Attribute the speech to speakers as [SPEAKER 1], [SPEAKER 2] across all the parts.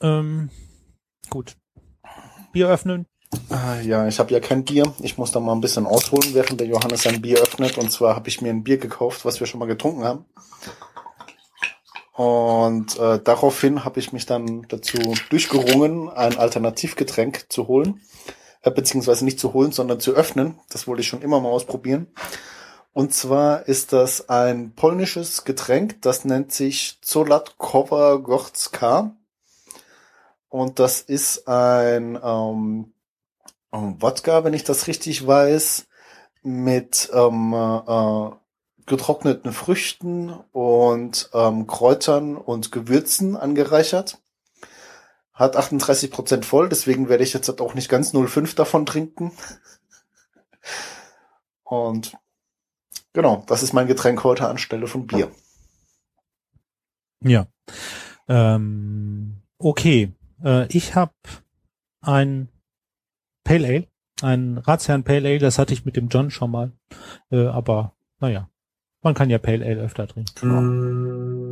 [SPEAKER 1] Ähm, gut. Bier öffnen.
[SPEAKER 2] Äh, ja, ich habe ja kein Bier. Ich muss da mal ein bisschen ausholen, während der Johannes sein Bier öffnet. Und zwar habe ich mir ein Bier gekauft, was wir schon mal getrunken haben. Und äh, daraufhin habe ich mich dann dazu durchgerungen, ein Alternativgetränk zu holen. Äh, beziehungsweise nicht zu holen, sondern zu öffnen. Das wollte ich schon immer mal ausprobieren. Und zwar ist das ein polnisches Getränk, das nennt sich Zolatkowa Gorska. Und das ist ein ähm, Wodka, wenn ich das richtig weiß, mit ähm, äh, getrockneten Früchten und ähm, Kräutern und Gewürzen angereichert. Hat 38 Prozent voll, deswegen werde ich jetzt halt auch nicht ganz 0,5 davon trinken. Und genau, das ist mein Getränk heute anstelle von Bier.
[SPEAKER 1] Ja. Ähm, okay. Äh, ich habe ein Pale Ale, ein Ratsherrn Pale Ale, das hatte ich mit dem John schon mal. Äh, aber naja, man kann ja Pale Ale öfter trinken. Genau.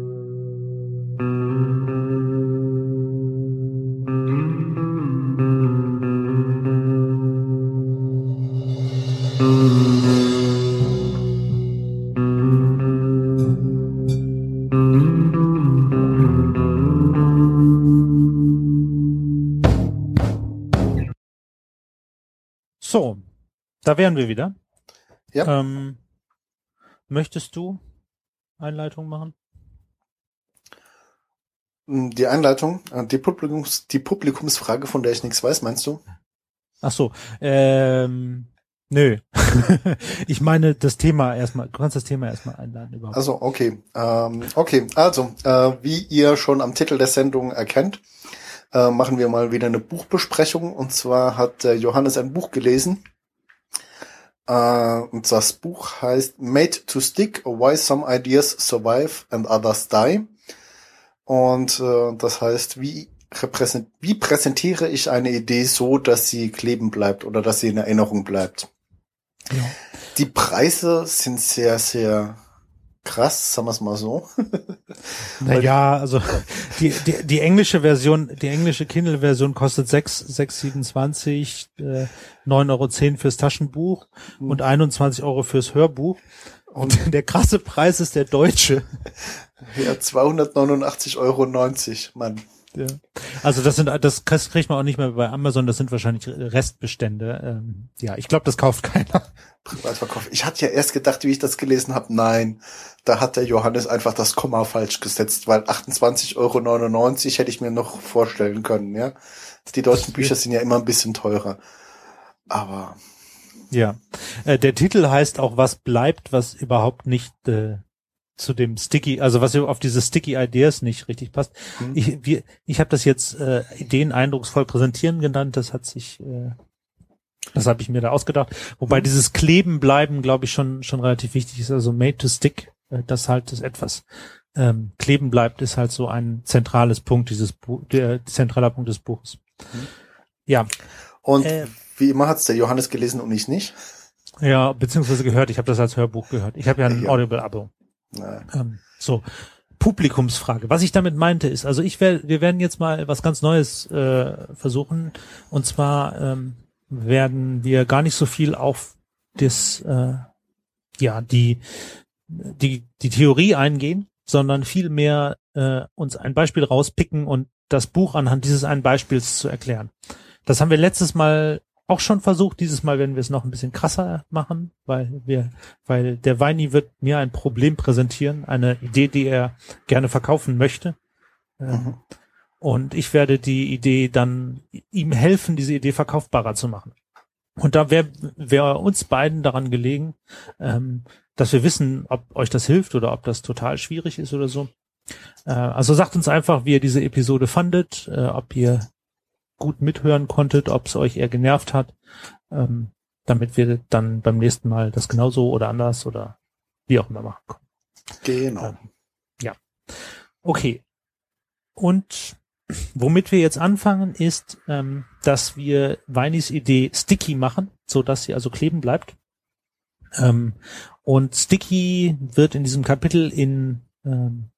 [SPEAKER 1] So, da wären wir wieder. Ja. Ähm, Möchtest du Einleitung machen?
[SPEAKER 2] Hm, die Einleitung, äh, die, Publikums, die Publikumsfrage, von der ich nichts weiß, meinst du?
[SPEAKER 1] Ach so, ähm, nö. ich meine das Thema erstmal, du kannst das Thema erstmal einladen
[SPEAKER 2] überhaupt. Also, okay. Ähm, okay, also, äh, wie ihr schon am Titel der Sendung erkennt, äh, machen wir mal wieder eine Buchbesprechung. Und zwar hat äh, Johannes ein Buch gelesen äh, und das Buch heißt Made to Stick, Why Some Ideas Survive and Others Die. Und äh, das heißt, wie, repräsent wie präsentiere ich eine Idee so, dass sie kleben bleibt oder dass sie in Erinnerung bleibt. Ja. Die Preise sind sehr, sehr krass, sagen wir es mal so.
[SPEAKER 1] naja, also die, die, die englische Version, die englische Kindle-Version kostet 6, 6,27, äh, 9,10 Euro fürs Taschenbuch mhm. und 21 Euro fürs Hörbuch. Und der krasse Preis ist der deutsche.
[SPEAKER 2] Ja, 289,90 Euro, Mann.
[SPEAKER 1] Ja. Also das sind, das kriegt man auch nicht mehr bei Amazon, das sind wahrscheinlich Restbestände. Ähm, ja, ich glaube, das kauft keiner.
[SPEAKER 2] Privatverkauf. Ich hatte ja erst gedacht, wie ich das gelesen habe, nein, da hat der Johannes einfach das Komma falsch gesetzt, weil 28,99 Euro hätte ich mir noch vorstellen können, ja. Die deutschen Bücher sind ja immer ein bisschen teurer. Aber.
[SPEAKER 1] Ja. Äh, der Titel heißt auch, was bleibt, was überhaupt nicht äh, zu dem Sticky, also was auf diese Sticky Ideas nicht richtig passt. Mhm. Ich, wir, ich habe das jetzt äh, Ideen eindrucksvoll präsentieren genannt. Das hat sich, äh, das habe ich mir da ausgedacht. Wobei mhm. dieses Kleben bleiben, glaube ich, schon schon relativ wichtig ist. Also made to stick, äh, das halt das etwas ähm, kleben bleibt, ist halt so ein zentrales Punkt dieses Buch, der zentraler Punkt des Buches. Mhm. Ja.
[SPEAKER 2] Und äh, wie immer hat's der Johannes gelesen und ich nicht.
[SPEAKER 1] Ja, beziehungsweise gehört. Ich habe das als Hörbuch gehört. Ich habe ja ein ja. Audible-Abo. Ähm, so, Publikumsfrage. Was ich damit meinte ist, also ich werde, wir werden jetzt mal was ganz Neues äh, versuchen. Und zwar ähm, werden wir gar nicht so viel auf das, äh, ja, die, die, die Theorie eingehen, sondern vielmehr äh, uns ein Beispiel rauspicken und das Buch anhand dieses einen Beispiels zu erklären. Das haben wir letztes Mal auch schon versucht. Dieses Mal werden wir es noch ein bisschen krasser machen, weil wir, weil der Weini wird mir ein Problem präsentieren, eine Idee, die er gerne verkaufen möchte. Ähm, mhm. Und ich werde die Idee dann ihm helfen, diese Idee verkaufbarer zu machen. Und da wäre wär uns beiden daran gelegen, ähm, dass wir wissen, ob euch das hilft oder ob das total schwierig ist oder so. Äh, also sagt uns einfach, wie ihr diese Episode fandet, äh, ob ihr gut mithören konntet, ob es euch eher genervt hat, ähm, damit wir dann beim nächsten Mal das genauso oder anders oder wie auch immer machen können.
[SPEAKER 2] Genau.
[SPEAKER 1] Ähm, ja. Okay. Und womit wir jetzt anfangen, ist, ähm, dass wir Weinis Idee sticky machen, so dass sie also kleben bleibt. Ähm, und sticky wird in diesem Kapitel in ähm,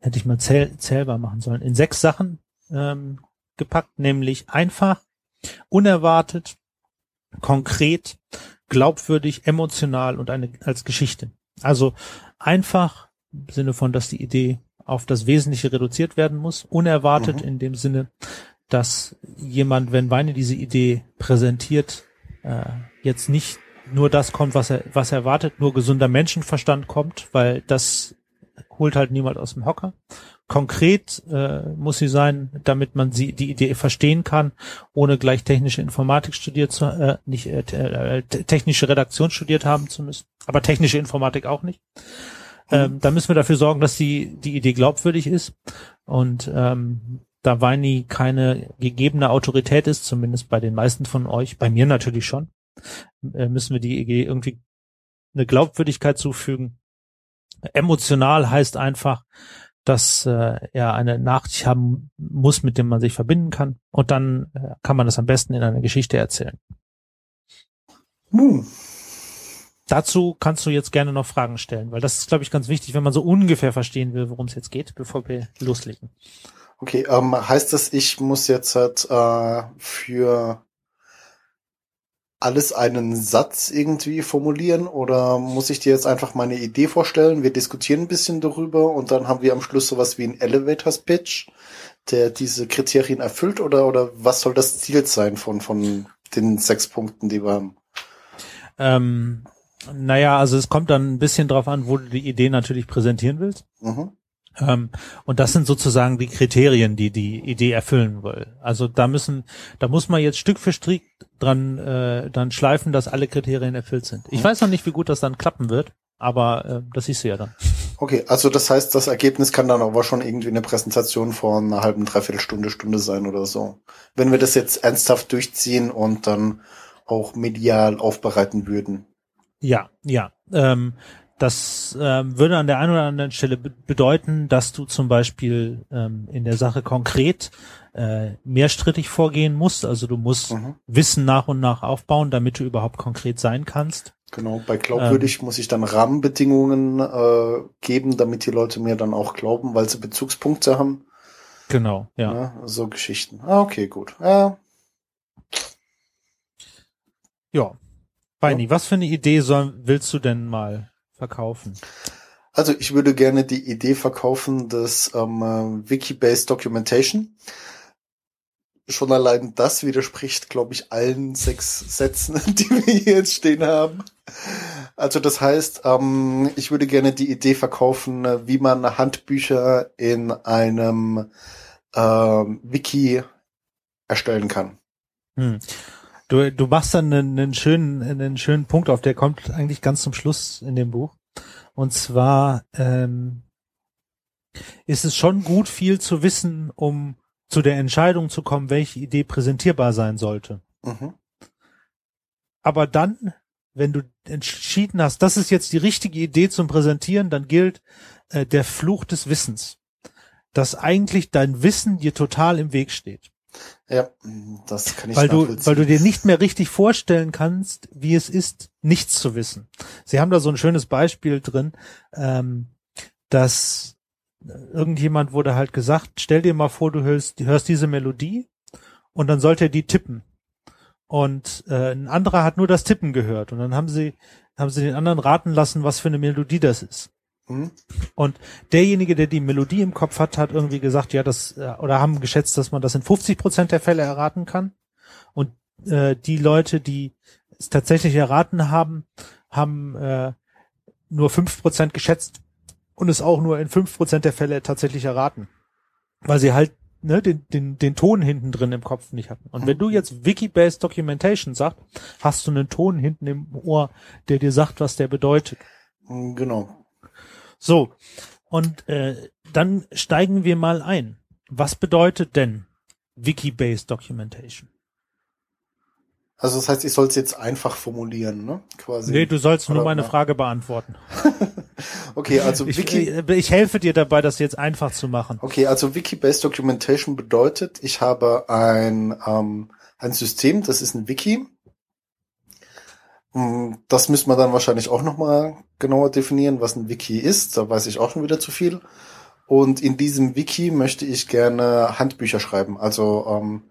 [SPEAKER 1] hätte ich mal zähl zählbar machen sollen, in sechs Sachen ähm, gepackt, nämlich einfach, unerwartet, konkret, glaubwürdig, emotional und eine als Geschichte. Also einfach im Sinne von, dass die Idee auf das Wesentliche reduziert werden muss, unerwartet mhm. in dem Sinne, dass jemand, wenn Weine diese Idee präsentiert, äh, jetzt nicht nur das kommt, was er, was er erwartet, nur gesunder Menschenverstand kommt, weil das holt halt niemand aus dem Hocker. Konkret äh, muss sie sein, damit man sie die Idee verstehen kann, ohne gleich technische Informatik studiert zu, äh, nicht äh, äh technische Redaktion studiert haben zu müssen, aber technische Informatik auch nicht. Mhm. Ähm, da müssen wir dafür sorgen, dass die die Idee glaubwürdig ist und ähm, da Weini keine gegebene Autorität ist, zumindest bei den meisten von euch, bei mir natürlich schon, äh, müssen wir die Idee irgendwie eine Glaubwürdigkeit zufügen. Emotional heißt einfach, dass äh, er eine Nachricht haben muss, mit dem man sich verbinden kann. Und dann äh, kann man das am besten in einer Geschichte erzählen. Hm. Dazu kannst du jetzt gerne noch Fragen stellen, weil das ist, glaube ich, ganz wichtig, wenn man so ungefähr verstehen will, worum es jetzt geht, bevor wir loslegen.
[SPEAKER 2] Okay, ähm, heißt das, ich muss jetzt halt äh, für alles einen Satz irgendwie formulieren oder muss ich dir jetzt einfach meine Idee vorstellen? Wir diskutieren ein bisschen darüber und dann haben wir am Schluss sowas wie ein Elevators Pitch, der diese Kriterien erfüllt oder, oder was soll das Ziel sein von, von den sechs Punkten, die wir haben?
[SPEAKER 1] Ähm, naja, also es kommt dann ein bisschen drauf an, wo du die Idee natürlich präsentieren willst. Mhm. Ähm, und das sind sozusagen die Kriterien, die die Idee erfüllen will. Also da müssen, da muss man jetzt Stück für Stück dran äh, dann schleifen, dass alle Kriterien erfüllt sind. Ich weiß noch nicht, wie gut das dann klappen wird, aber äh, das siehst du ja dann.
[SPEAKER 2] Okay, also das heißt, das Ergebnis kann dann aber schon irgendwie eine Präsentation von einer halben, dreiviertel Stunde, Stunde sein oder so. Wenn wir das jetzt ernsthaft durchziehen und dann auch medial aufbereiten würden.
[SPEAKER 1] Ja, ja. Ähm, das ähm, würde an der einen oder anderen Stelle bedeuten, dass du zum Beispiel ähm, in der Sache konkret äh, mehrstrittig vorgehen musst. Also du musst mhm. Wissen nach und nach aufbauen, damit du überhaupt konkret sein kannst.
[SPEAKER 2] Genau, bei glaubwürdig ähm, muss ich dann Rahmenbedingungen äh, geben, damit die Leute mir dann auch glauben, weil sie Bezugspunkte haben.
[SPEAKER 1] Genau, ja.
[SPEAKER 2] ja so Geschichten. Ah, okay, gut. Ja.
[SPEAKER 1] Ja. Beini, ja. was für eine Idee soll, willst du denn mal verkaufen?
[SPEAKER 2] Also ich würde gerne die Idee verkaufen des ähm, äh, Wiki-based Documentation. Schon allein das widerspricht, glaube ich, allen sechs Sätzen, die wir hier jetzt stehen haben. Also das heißt, ähm, ich würde gerne die Idee verkaufen, wie man Handbücher in einem ähm, Wiki erstellen kann.
[SPEAKER 1] Hm. Du, du machst dann einen, einen schönen, einen schönen Punkt auf, der kommt eigentlich ganz zum Schluss in dem Buch. Und zwar ähm, ist es schon gut, viel zu wissen, um zu der Entscheidung zu kommen, welche Idee präsentierbar sein sollte. Mhm. Aber dann, wenn du entschieden hast, das ist jetzt die richtige Idee zum Präsentieren, dann gilt äh, der Fluch des Wissens, dass eigentlich dein Wissen dir total im Weg steht.
[SPEAKER 2] Ja, das kann ich
[SPEAKER 1] weil du, weil du dir nicht mehr richtig vorstellen kannst, wie es ist, nichts zu wissen. Sie haben da so ein schönes Beispiel drin, ähm, dass irgendjemand wurde halt gesagt, stell dir mal vor, du hörst, du hörst diese Melodie und dann sollte er die tippen. Und äh, ein anderer hat nur das Tippen gehört und dann haben sie haben sie den anderen raten lassen, was für eine Melodie das ist. Mhm. Und derjenige, der die Melodie im Kopf hat, hat irgendwie gesagt, ja, das, äh, oder haben geschätzt, dass man das in 50 Prozent der Fälle erraten kann. Und äh, die Leute, die es tatsächlich erraten haben, haben äh, nur fünf Prozent geschätzt und es auch nur in fünf Prozent der Fälle tatsächlich erraten. Weil sie halt ne, den, den, den Ton hinten drin im Kopf nicht hatten. Und wenn du jetzt Wiki-Based Documentation sagst, hast du einen Ton hinten im Ohr, der dir sagt, was der bedeutet.
[SPEAKER 2] Genau.
[SPEAKER 1] So, und äh, dann steigen wir mal ein. Was bedeutet denn Wiki-based Documentation?
[SPEAKER 2] Also das heißt, ich soll es jetzt einfach formulieren, ne?
[SPEAKER 1] Quasi. Nee, du sollst Oder nur meine Frage beantworten.
[SPEAKER 2] okay, also
[SPEAKER 1] Wiki. Ich, ich, helfe dir dabei, das jetzt einfach zu machen.
[SPEAKER 2] Okay, also Wiki-based Documentation bedeutet, ich habe ein, ähm, ein System, das ist ein Wiki. Mm, das müssen wir dann wahrscheinlich auch nochmal genauer definieren, was ein Wiki ist. Da weiß ich auch schon wieder zu viel. Und in diesem Wiki möchte ich gerne Handbücher schreiben. Also ähm,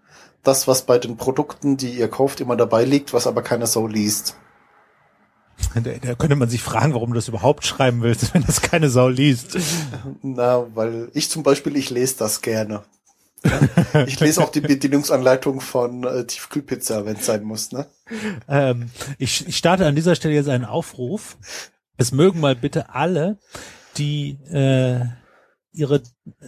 [SPEAKER 2] das, was bei den Produkten, die ihr kauft, immer dabei liegt, was aber keiner so liest.
[SPEAKER 1] Da, da könnte man sich fragen, warum du das überhaupt schreiben willst, wenn das keine Sau liest.
[SPEAKER 2] Na, weil ich zum Beispiel, ich lese das gerne. ich lese auch die Bedienungsanleitung von äh, Tiefkühlpizza, wenn es sein muss. Ne?
[SPEAKER 1] Ähm, ich, ich starte an dieser Stelle jetzt einen Aufruf. Es mögen mal bitte alle, die äh, ihre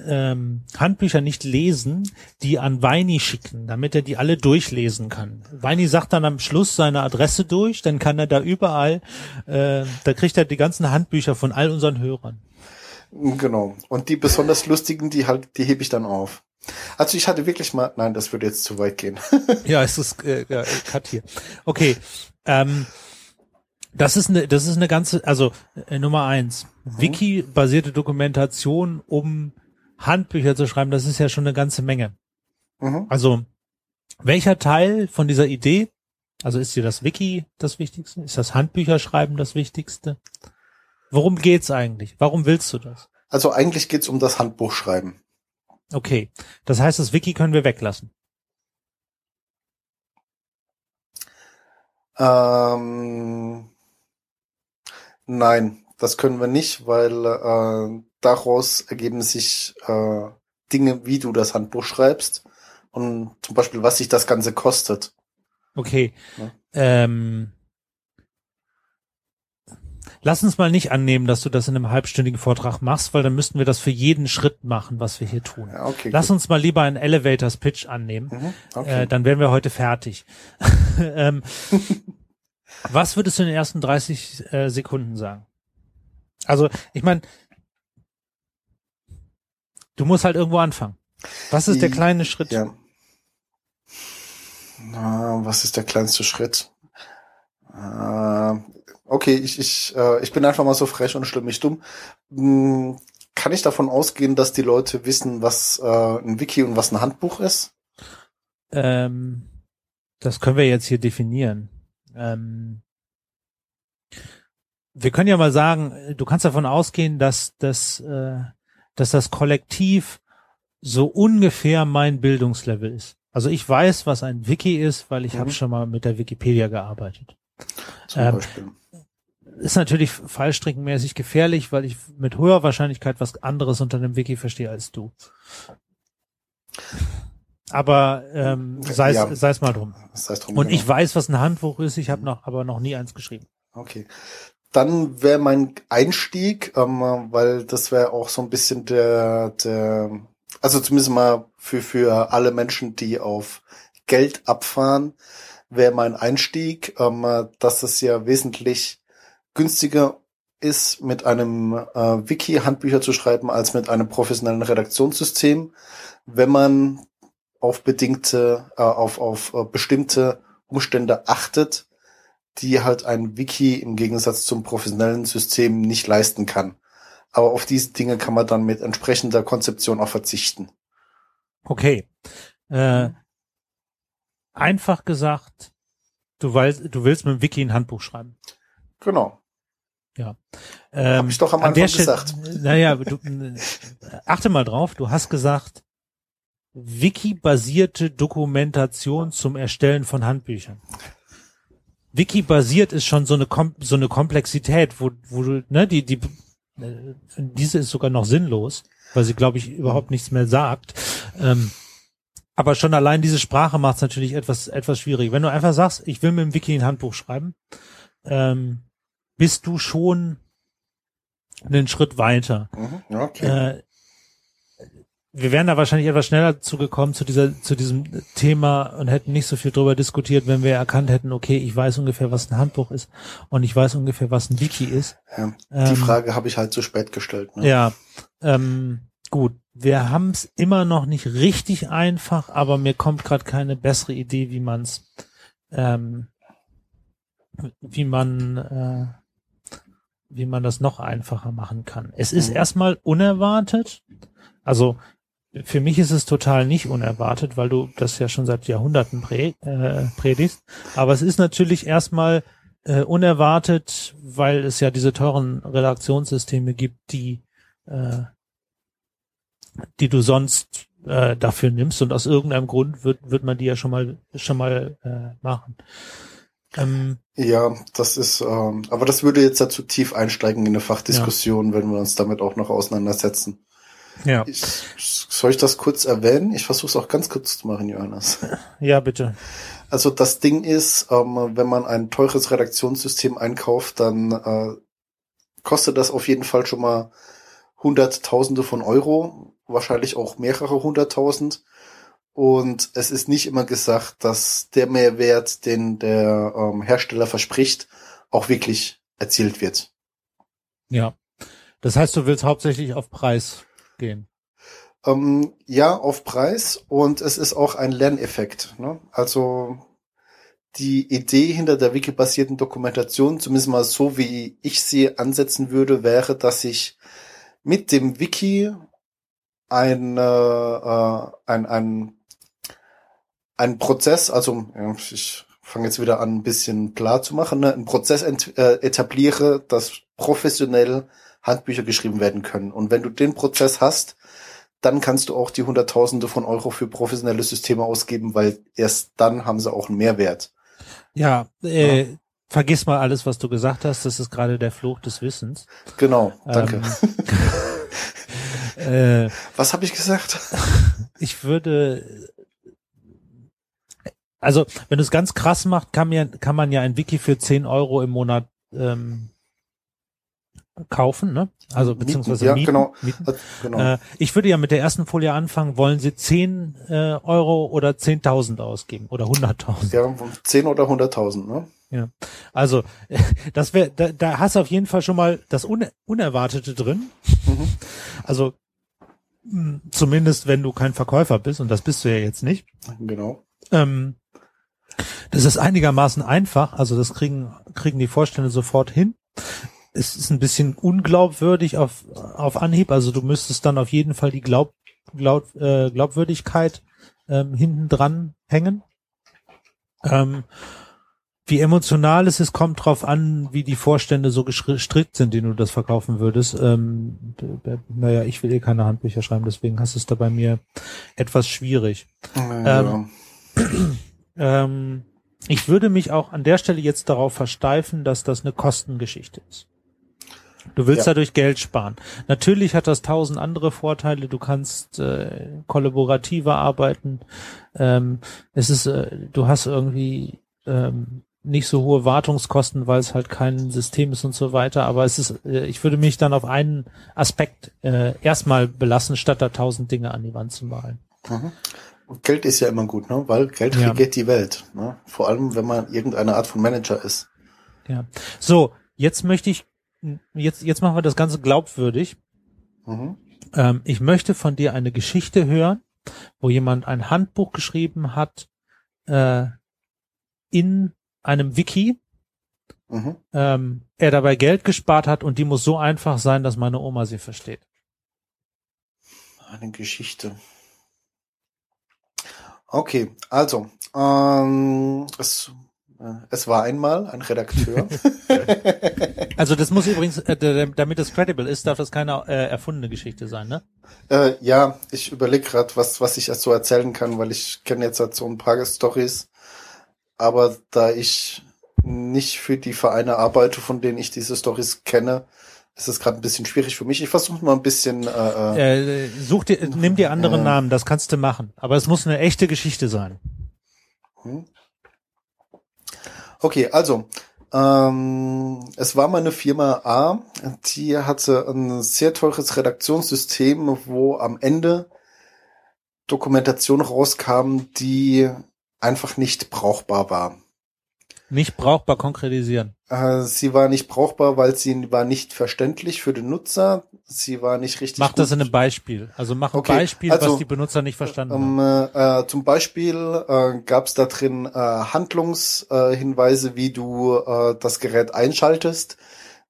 [SPEAKER 1] ähm, Handbücher nicht lesen, die an Weini schicken, damit er die alle durchlesen kann. Weini sagt dann am Schluss seine Adresse durch, dann kann er da überall, äh, da kriegt er die ganzen Handbücher von all unseren Hörern.
[SPEAKER 2] Genau. Und die besonders lustigen, die halt, die hebe ich dann auf. Also ich hatte wirklich mal, nein, das würde jetzt zu weit gehen.
[SPEAKER 1] ja, es ist äh, ja, Cut hier. Okay. Ähm, das ist eine, das ist eine ganze, also äh, Nummer eins, mhm. Wiki-basierte Dokumentation, um Handbücher zu schreiben, das ist ja schon eine ganze Menge. Mhm. Also welcher Teil von dieser Idee, also ist dir das Wiki das Wichtigste? Ist das Handbücherschreiben das Wichtigste? Worum geht's eigentlich? Warum willst du das?
[SPEAKER 2] Also eigentlich geht's um das Handbuchschreiben.
[SPEAKER 1] Okay, das heißt, das Wiki können wir weglassen.
[SPEAKER 2] Ähm, Nein, das können wir nicht, weil äh, daraus ergeben sich äh, Dinge, wie du das Handbuch schreibst und zum Beispiel, was sich das Ganze kostet.
[SPEAKER 1] Okay. Ja. Ähm, lass uns mal nicht annehmen, dass du das in einem halbstündigen Vortrag machst, weil dann müssten wir das für jeden Schritt machen, was wir hier tun. Ja, okay, lass gut. uns mal lieber einen Elevators Pitch annehmen. Mhm, okay. äh, dann wären wir heute fertig. ähm, Was würdest du in den ersten 30 äh, Sekunden sagen? Also, ich meine, du musst halt irgendwo anfangen. Was ist der kleine Schritt? Ja.
[SPEAKER 2] Na, was ist der kleinste Schritt? Äh, okay, ich, ich, äh, ich bin einfach mal so frech und schlimm mich dumm. Hm, kann ich davon ausgehen, dass die Leute wissen, was äh, ein Wiki und was ein Handbuch ist?
[SPEAKER 1] Ähm, das können wir jetzt hier definieren. Ähm, wir können ja mal sagen, du kannst davon ausgehen, dass das, äh, dass das Kollektiv so ungefähr mein Bildungslevel ist. Also ich weiß, was ein Wiki ist, weil ich mhm. habe schon mal mit der Wikipedia gearbeitet. Zum ähm, Beispiel. Ist natürlich fallstrickenmäßig gefährlich, weil ich mit hoher Wahrscheinlichkeit was anderes unter einem Wiki verstehe als du. Aber ähm, sei es ja. sei mal drum. Sei drum Und genau. ich weiß, was ein Handbuch ist. Ich habe noch aber noch nie eins geschrieben.
[SPEAKER 2] Okay. Dann wäre mein Einstieg, ähm, weil das wäre auch so ein bisschen der, der, also zumindest mal für für alle Menschen, die auf Geld abfahren, wäre mein Einstieg, ähm, dass es ja wesentlich günstiger ist, mit einem äh, Wiki Handbücher zu schreiben, als mit einem professionellen Redaktionssystem, wenn man auf bedingte, äh, auf, auf äh, bestimmte Umstände achtet, die halt ein Wiki im Gegensatz zum professionellen System nicht leisten kann. Aber auf diese Dinge kann man dann mit entsprechender Konzeption auch verzichten.
[SPEAKER 1] Okay. Äh, einfach gesagt, du weißt, du willst mit dem Wiki ein Handbuch schreiben.
[SPEAKER 2] Genau.
[SPEAKER 1] Ja.
[SPEAKER 2] Ähm, Hab ich doch am Anfang gesagt.
[SPEAKER 1] Naja, du, achte mal drauf, du hast gesagt, Wiki-basierte Dokumentation zum Erstellen von Handbüchern. Wiki-basiert ist schon so eine Kom so eine Komplexität, wo, wo du, ne, die, die, äh, diese ist sogar noch sinnlos, weil sie, glaube ich, überhaupt nichts mehr sagt. Ähm, aber schon allein diese Sprache macht es natürlich etwas, etwas schwierig. Wenn du einfach sagst, ich will mit dem Wiki ein Handbuch schreiben, ähm, bist du schon einen Schritt weiter. Mhm, okay. Äh, wir wären da wahrscheinlich etwas schneller zugekommen zu dieser, zu diesem Thema und hätten nicht so viel drüber diskutiert, wenn wir erkannt hätten, okay, ich weiß ungefähr, was ein Handbuch ist und ich weiß ungefähr, was ein Wiki ist.
[SPEAKER 2] Ja, die ähm, Frage habe ich halt zu spät gestellt.
[SPEAKER 1] Ne? Ja, ähm, gut. Wir haben es immer noch nicht richtig einfach, aber mir kommt gerade keine bessere Idee, wie man es, ähm, wie man, äh, wie man das noch einfacher machen kann. Es ist mhm. erstmal unerwartet. Also für mich ist es total nicht unerwartet, weil du das ja schon seit Jahrhunderten prä, äh, predigst. Aber es ist natürlich erstmal äh, unerwartet, weil es ja diese teuren Redaktionssysteme gibt, die äh, die du sonst äh, dafür nimmst und aus irgendeinem Grund wird, wird man die ja schon mal schon mal äh, machen.
[SPEAKER 2] Ähm, ja, das ist, ähm, aber das würde jetzt dazu tief einsteigen in eine Fachdiskussion, ja. wenn wir uns damit auch noch auseinandersetzen. Ja. Ich, soll ich das kurz erwähnen? Ich versuche es auch ganz kurz zu machen, Johannes.
[SPEAKER 1] Ja, bitte.
[SPEAKER 2] Also das Ding ist, ähm, wenn man ein teures Redaktionssystem einkauft, dann äh, kostet das auf jeden Fall schon mal Hunderttausende von Euro, wahrscheinlich auch mehrere hunderttausend. Und es ist nicht immer gesagt, dass der Mehrwert, den der ähm, Hersteller verspricht, auch wirklich erzielt wird.
[SPEAKER 1] Ja. Das heißt, du willst hauptsächlich auf Preis gehen.
[SPEAKER 2] Ähm, ja, auf Preis und es ist auch ein Lerneffekt. Ne? Also die Idee hinter der wiki-basierten Dokumentation, zumindest mal so wie ich sie ansetzen würde, wäre, dass ich mit dem Wiki ein, äh, ein, ein ein Prozess, also ich fange jetzt wieder an, ein bisschen klar zu machen, ne? einen Prozess äh, etabliere, dass professionell Handbücher geschrieben werden können. Und wenn du den Prozess hast, dann kannst du auch die Hunderttausende von Euro für professionelle Systeme ausgeben, weil erst dann haben sie auch einen Mehrwert.
[SPEAKER 1] Ja, äh, ja. vergiss mal alles, was du gesagt hast. Das ist gerade der Fluch des Wissens.
[SPEAKER 2] Genau, danke. Ähm, äh, was habe ich gesagt?
[SPEAKER 1] Ich würde also, wenn du es ganz krass macht, kann, mir, kann man ja ein Wiki für 10 Euro im Monat ähm, kaufen, ne? Also beziehungsweise
[SPEAKER 2] ja,
[SPEAKER 1] mieten.
[SPEAKER 2] Genau.
[SPEAKER 1] mieten. genau. Äh, ich würde ja mit der ersten Folie anfangen. Wollen Sie 10 äh, Euro oder 10.000 ausgeben oder 100.000?
[SPEAKER 2] Ja, 10 oder 100.000, ne?
[SPEAKER 1] Ja, also das wäre, da, da hast du auf jeden Fall schon mal das Un Unerwartete drin. Mhm. Also hm, zumindest wenn du kein Verkäufer bist und das bist du ja jetzt nicht.
[SPEAKER 2] Genau.
[SPEAKER 1] Ähm, das ist einigermaßen einfach, also das kriegen, kriegen die Vorstände sofort hin. Es ist ein bisschen unglaubwürdig auf, auf Anhieb, also du müsstest dann auf jeden Fall die Glaub, Glaub, äh, Glaubwürdigkeit ähm, hinten dran hängen. Ähm, wie emotional es ist, kommt drauf an, wie die Vorstände so gestrickt sind, denen du das verkaufen würdest. Ähm, naja, ich will eh keine Handbücher schreiben, deswegen hast du es da bei mir etwas schwierig. Ja. Ähm, ähm, ich würde mich auch an der Stelle jetzt darauf versteifen, dass das eine Kostengeschichte ist. Du willst ja. dadurch Geld sparen. Natürlich hat das tausend andere Vorteile. Du kannst äh, kollaborativer arbeiten. Ähm, es ist, äh, du hast irgendwie ähm, nicht so hohe Wartungskosten, weil es halt kein System ist und so weiter. Aber es ist, äh, ich würde mich dann auf einen Aspekt äh, erstmal belassen, statt da tausend Dinge an die Wand zu malen.
[SPEAKER 2] Mhm. Geld ist ja immer gut, ne? weil Geld ja. regiert die Welt. Ne? Vor allem, wenn man irgendeine Art von Manager ist.
[SPEAKER 1] Ja. So, jetzt möchte ich, jetzt, jetzt machen wir das Ganze glaubwürdig. Mhm. Ähm, ich möchte von dir eine Geschichte hören, wo jemand ein Handbuch geschrieben hat äh, in einem Wiki. Mhm. Ähm, er dabei Geld gespart hat und die muss so einfach sein, dass meine Oma sie versteht.
[SPEAKER 2] Eine Geschichte. Okay, also ähm, es, äh, es war einmal ein Redakteur.
[SPEAKER 1] also das muss übrigens, äh, damit es credible ist, darf das keine äh, erfundene Geschichte sein, ne?
[SPEAKER 2] Äh, ja, ich überlege gerade, was was ich so erzählen kann, weil ich kenne jetzt halt so ein paar Stories, aber da ich nicht für die Vereine arbeite, von denen ich diese Stories kenne, ist das gerade ein bisschen schwierig für mich. Ich versuche mal ein bisschen. Äh,
[SPEAKER 1] äh, such dir, nimm dir andere äh, Namen, das kannst du machen. Aber es muss eine echte Geschichte sein. Hm.
[SPEAKER 2] Okay, also ähm, es war mal eine Firma A, die hatte ein sehr teures Redaktionssystem, wo am Ende Dokumentation rauskam, die einfach nicht brauchbar war.
[SPEAKER 1] Nicht brauchbar konkretisieren.
[SPEAKER 2] Äh, sie war nicht brauchbar, weil sie war nicht verständlich für den Nutzer. Sie war nicht richtig.
[SPEAKER 1] Mach das in einem Beispiel. Also mach ein okay, Beispiel, also, was die Benutzer nicht verstanden ähm,
[SPEAKER 2] haben. Äh, zum Beispiel äh, gab es da drin äh, Handlungshinweise, äh, wie du äh, das Gerät einschaltest,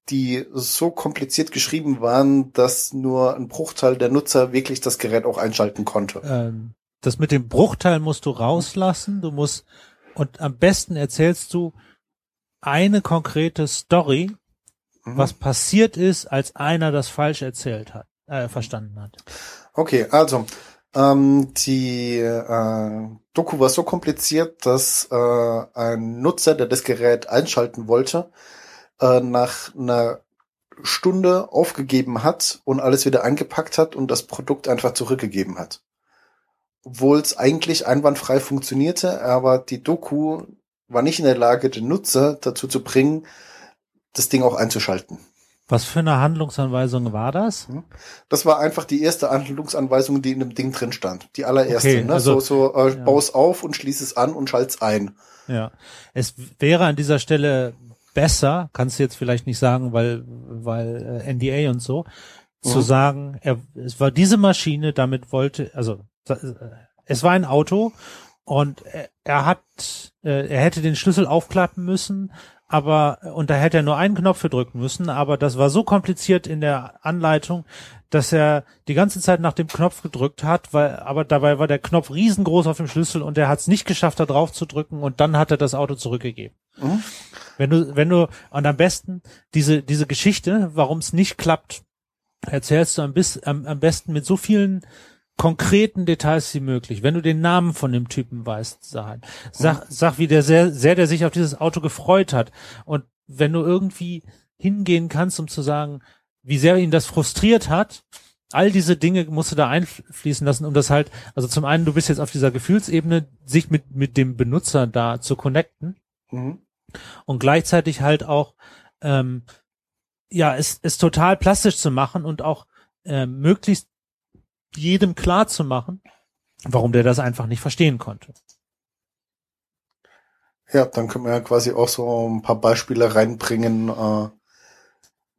[SPEAKER 2] die so kompliziert geschrieben waren, dass nur ein Bruchteil der Nutzer wirklich das Gerät auch einschalten konnte.
[SPEAKER 1] Ähm, das mit dem Bruchteil musst du rauslassen. Du musst und am besten erzählst du eine konkrete Story, mhm. was passiert ist, als einer das falsch erzählt hat, äh, verstanden hat.
[SPEAKER 2] Okay, also ähm, die äh, Doku war so kompliziert, dass äh, ein Nutzer, der das Gerät einschalten wollte, äh, nach einer Stunde aufgegeben hat und alles wieder eingepackt hat und das Produkt einfach zurückgegeben hat. Obwohl es eigentlich einwandfrei funktionierte, aber die Doku war nicht in der Lage, den Nutzer dazu zu bringen, das Ding auch einzuschalten.
[SPEAKER 1] Was für eine Handlungsanweisung war das? Hm?
[SPEAKER 2] Das war einfach die erste Handlungsanweisung, die in dem Ding drin stand. Die allererste. Okay, ne? also, so, so äh, ja. baus auf und schließ es an und schalt's ein.
[SPEAKER 1] Ja. Es wäre an dieser Stelle besser, kannst du jetzt vielleicht nicht sagen, weil, weil äh, NDA und so, mhm. zu sagen, er, es war diese Maschine, damit wollte, also äh, es war ein Auto und er, hat, äh, er hätte den Schlüssel aufklappen müssen, aber und da hätte er nur einen Knopf für drücken müssen, aber das war so kompliziert in der Anleitung, dass er die ganze Zeit nach dem Knopf gedrückt hat, weil aber dabei war der Knopf riesengroß auf dem Schlüssel und er hat es nicht geschafft, da drauf zu drücken und dann hat er das Auto zurückgegeben. Mhm. Wenn du, wenn du, und am besten diese, diese Geschichte, warum es nicht klappt, erzählst du am, bis, am, am besten mit so vielen konkreten Details wie möglich. Wenn du den Namen von dem Typen weißt, sag, sag, sag wie der sehr, sehr, der sich auf dieses Auto gefreut hat. Und wenn du irgendwie hingehen kannst, um zu sagen, wie sehr ihn das frustriert hat, all diese Dinge musst du da einfließen lassen, um das halt, also zum einen, du bist jetzt auf dieser Gefühlsebene, sich mit, mit dem Benutzer da zu connecten. Mhm. Und gleichzeitig halt auch, ähm, ja, es, es total plastisch zu machen und auch äh, möglichst jedem klar zu machen, warum der das einfach nicht verstehen konnte.
[SPEAKER 2] Ja, dann können wir ja quasi auch so ein paar Beispiele reinbringen, äh,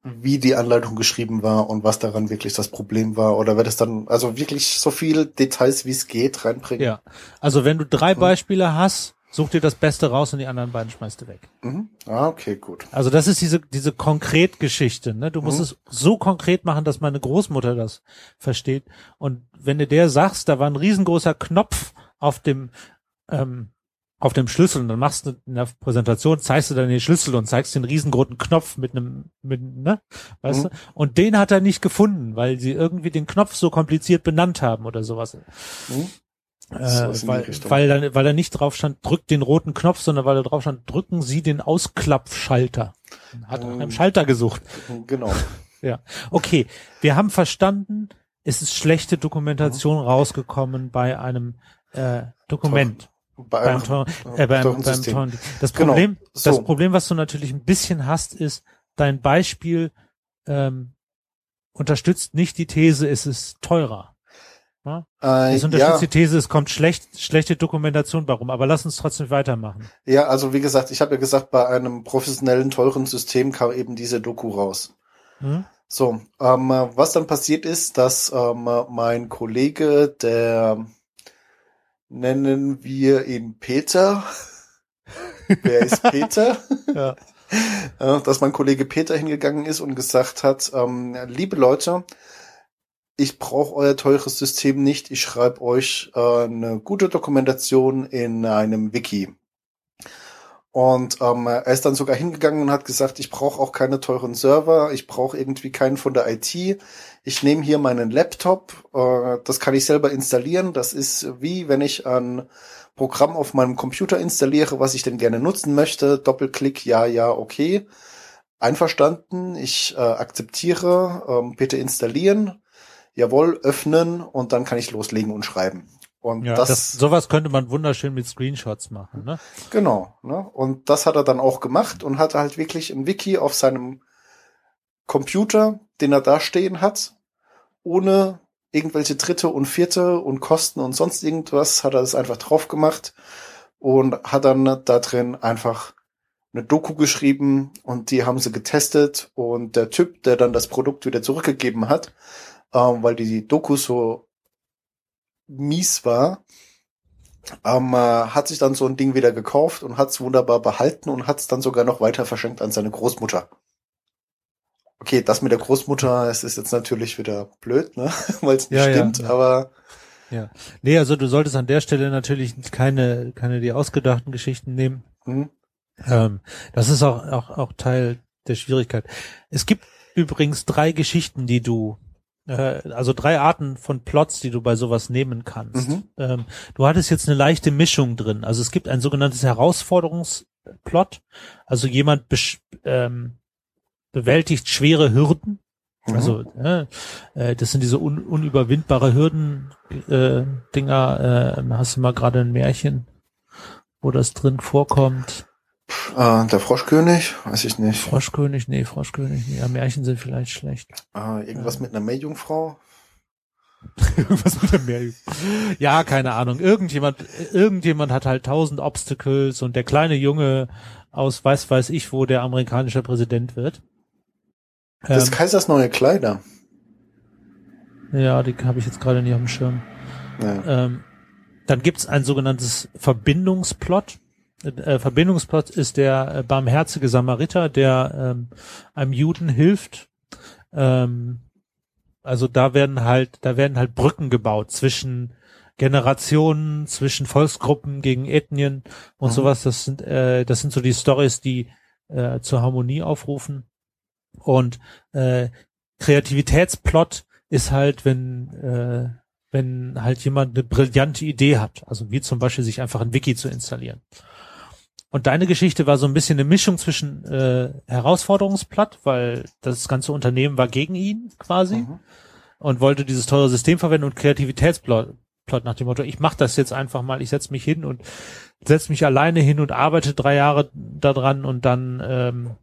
[SPEAKER 2] wie die Anleitung geschrieben war und was daran wirklich das Problem war. Oder wird es dann, also wirklich so viel Details wie es geht reinbringen?
[SPEAKER 1] Ja, also wenn du drei Beispiele hast, such dir das Beste raus und die anderen beiden schmeißt du weg.
[SPEAKER 2] Mhm. Ah, okay, gut.
[SPEAKER 1] Also das ist diese, diese Konkretgeschichte, ne? Du musst mhm. es so konkret machen, dass meine Großmutter das versteht. Und wenn du der sagst, da war ein riesengroßer Knopf auf dem, ähm, auf dem Schlüssel und dann machst du in der Präsentation, zeigst du dann den Schlüssel und zeigst den riesengroßen Knopf mit einem, mit, ne, weißt mhm. du? Und den hat er nicht gefunden, weil sie irgendwie den Knopf so kompliziert benannt haben oder sowas. Mhm. Äh, weil, weil, da, weil da nicht drauf stand, drückt den roten Knopf, sondern weil da drauf stand, drücken Sie den Ausklappschalter. Hat ähm, nach einem Schalter gesucht.
[SPEAKER 2] Genau.
[SPEAKER 1] ja. Okay. Wir haben verstanden, es ist schlechte Dokumentation mhm. rausgekommen bei einem äh, Dokument. Bei einem, beim, Tor, äh, beim, beim Tor. Das genau. Problem, genau. so. das Problem, was du natürlich ein bisschen hast, ist, dein Beispiel ähm, unterstützt nicht die These, es ist teurer. Ja? Äh, das unterstützt ja. die These, es kommt schlecht, schlechte Dokumentation warum, aber lass uns trotzdem weitermachen.
[SPEAKER 2] Ja, also wie gesagt, ich habe ja gesagt, bei einem professionellen, teuren System kam eben diese Doku raus. Hm? So, ähm, was dann passiert ist, dass ähm, mein Kollege, der nennen wir ihn Peter. Wer ist Peter? ja. dass mein Kollege Peter hingegangen ist und gesagt hat, ähm, liebe Leute, ich brauche euer teures System nicht, ich schreibe euch äh, eine gute Dokumentation in einem Wiki. Und ähm, er ist dann sogar hingegangen und hat gesagt, ich brauche auch keine teuren Server, ich brauche irgendwie keinen von der IT. Ich nehme hier meinen Laptop, äh, das kann ich selber installieren. Das ist wie wenn ich ein Programm auf meinem Computer installiere, was ich denn gerne nutzen möchte. Doppelklick, ja, ja, okay. Einverstanden, ich äh, akzeptiere, ähm, bitte installieren jawohl, öffnen und dann kann ich loslegen und schreiben. Und
[SPEAKER 1] ja, das, das, sowas könnte man wunderschön mit Screenshots machen, ne?
[SPEAKER 2] Genau, ne? Und das hat er dann auch gemacht und hatte halt wirklich ein Wiki auf seinem Computer, den er da stehen hat, ohne irgendwelche dritte und vierte und Kosten und sonst irgendwas, hat er das einfach drauf gemacht und hat dann da drin einfach eine Doku geschrieben und die haben sie getestet und der Typ, der dann das Produkt wieder zurückgegeben hat, ähm, weil die Doku so mies war, ähm, äh, hat sich dann so ein Ding wieder gekauft und hat es wunderbar behalten und hat es dann sogar noch weiter verschenkt an seine Großmutter. Okay, das mit der Großmutter, es ist jetzt natürlich wieder blöd, ne? weil es nicht ja, stimmt, ja, ja. aber
[SPEAKER 1] ja. Nee, also du solltest an der Stelle natürlich keine, keine die ausgedachten Geschichten nehmen. Hm. Ähm, das ist auch, auch, auch Teil der Schwierigkeit. Es gibt übrigens drei Geschichten, die du also drei Arten von Plots, die du bei sowas nehmen kannst. Mhm. Ähm, du hattest jetzt eine leichte Mischung drin. Also es gibt ein sogenanntes Herausforderungsplot. Also jemand ähm, bewältigt schwere Hürden. Mhm. Also äh, äh, das sind diese un unüberwindbare Hürden äh. Äh, hast du mal gerade ein Märchen, wo das drin vorkommt?
[SPEAKER 2] Äh, der Froschkönig, weiß ich nicht.
[SPEAKER 1] Froschkönig, nee, Froschkönig, nee. Ja, Märchen sind vielleicht schlecht.
[SPEAKER 2] Äh, irgendwas mit einer Meerjungfrau?
[SPEAKER 1] irgendwas mit einer Meerjungfrau. Ja, keine Ahnung. Irgendjemand, irgendjemand hat halt tausend Obstacles und der kleine Junge aus weiß weiß ich wo der amerikanische Präsident wird.
[SPEAKER 2] Das ähm, Kaisers neue Kleider.
[SPEAKER 1] Ja, die habe ich jetzt gerade nicht auf dem Schirm. Ja. Ähm, dann gibt's ein sogenanntes Verbindungsplot äh, Verbindungsplatz ist der äh, barmherzige Samariter, der ähm, einem Juden hilft. Ähm, also da werden halt, da werden halt Brücken gebaut zwischen Generationen, zwischen Volksgruppen gegen Ethnien und mhm. sowas. Das sind, äh, das sind so die Stories, die äh, zur Harmonie aufrufen. Und äh, Kreativitätsplot ist halt, wenn äh, wenn halt jemand eine brillante Idee hat, also wie zum Beispiel sich einfach ein Wiki zu installieren. Und deine Geschichte war so ein bisschen eine Mischung zwischen äh, Herausforderungsplatt, weil das ganze Unternehmen war gegen ihn quasi mhm. und wollte dieses teure System verwenden und Kreativitätsplot Plot nach dem Motto, ich mache das jetzt einfach mal, ich setze mich hin und setze mich alleine hin und arbeite drei Jahre daran und dann ähm,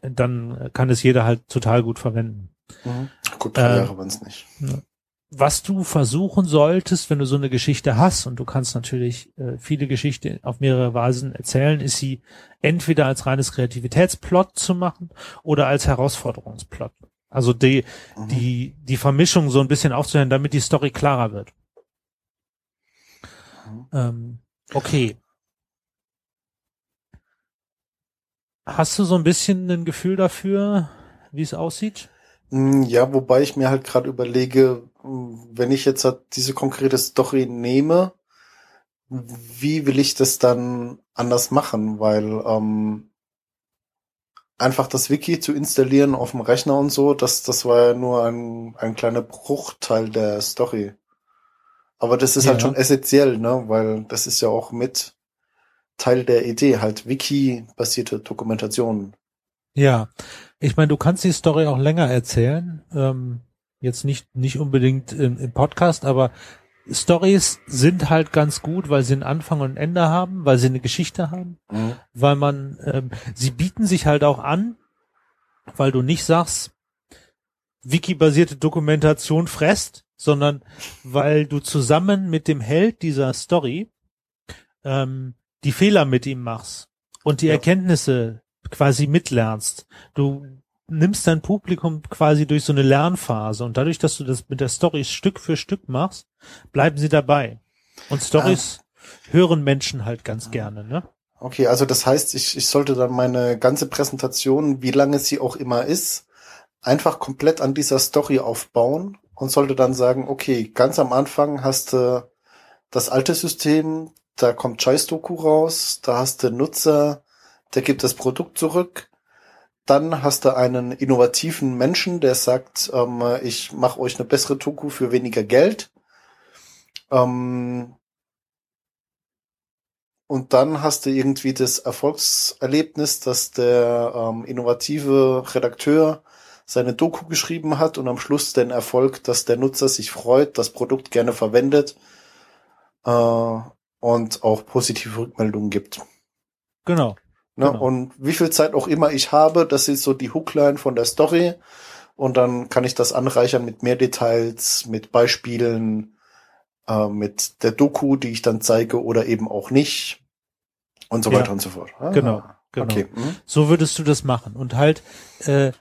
[SPEAKER 1] dann kann es jeder halt total gut verwenden.
[SPEAKER 2] Mhm. Gut, drei äh, Jahre waren es nicht. Ja
[SPEAKER 1] was du versuchen solltest, wenn du so eine Geschichte hast, und du kannst natürlich äh, viele Geschichten auf mehrere Weisen erzählen, ist sie entweder als reines Kreativitätsplot zu machen oder als Herausforderungsplot. Also die, mhm. die, die Vermischung so ein bisschen aufzuhören, damit die Story klarer wird. Mhm. Ähm, okay. Hast du so ein bisschen ein Gefühl dafür, wie es aussieht?
[SPEAKER 2] Hm, ja, wobei ich mir halt gerade überlege, wenn ich jetzt halt diese konkrete Story nehme, wie will ich das dann anders machen? Weil ähm, einfach das Wiki zu installieren auf dem Rechner und so, das, das war ja nur ein, ein kleiner Bruchteil der Story. Aber das ist halt ja. halt schon essentiell, ne? Weil das ist ja auch mit Teil der Idee, halt Wiki-basierte Dokumentationen.
[SPEAKER 1] Ja, ich meine, du kannst die Story auch länger erzählen. Ähm, jetzt nicht, nicht unbedingt im, im Podcast, aber Stories sind halt ganz gut, weil sie einen Anfang und ein Ende haben, weil sie eine Geschichte haben, mhm. weil man, ähm, sie bieten sich halt auch an, weil du nicht sagst, Wiki-basierte Dokumentation fresst, sondern weil du zusammen mit dem Held dieser Story ähm, die Fehler mit ihm machst und die ja. Erkenntnisse quasi mitlernst. Du nimmst dein Publikum quasi durch so eine Lernphase und dadurch, dass du das mit der Story Stück für Stück machst, bleiben sie dabei. Und Stories ah. hören Menschen halt ganz gerne, ne?
[SPEAKER 2] Okay, also das heißt, ich, ich sollte dann meine ganze Präsentation, wie lange sie auch immer ist, einfach komplett an dieser Story aufbauen und sollte dann sagen, okay, ganz am Anfang hast du das alte System, da kommt Scheiß-Doku raus, da hast du Nutzer, der gibt das Produkt zurück, dann hast du einen innovativen Menschen, der sagt, ähm, ich mache euch eine bessere Doku für weniger Geld. Ähm, und dann hast du irgendwie das Erfolgserlebnis, dass der ähm, innovative Redakteur seine Doku geschrieben hat und am Schluss den Erfolg, dass der Nutzer sich freut, das Produkt gerne verwendet äh, und auch positive Rückmeldungen gibt.
[SPEAKER 1] Genau.
[SPEAKER 2] Ne? Genau. Und wie viel Zeit auch immer ich habe, das ist so die Hookline von der Story. Und dann kann ich das anreichern mit mehr Details, mit Beispielen, äh, mit der Doku, die ich dann zeige oder eben auch nicht. Und so ja. weiter und so fort.
[SPEAKER 1] Ah, genau, genau. Okay. Mhm. So würdest du das machen. Und halt, äh,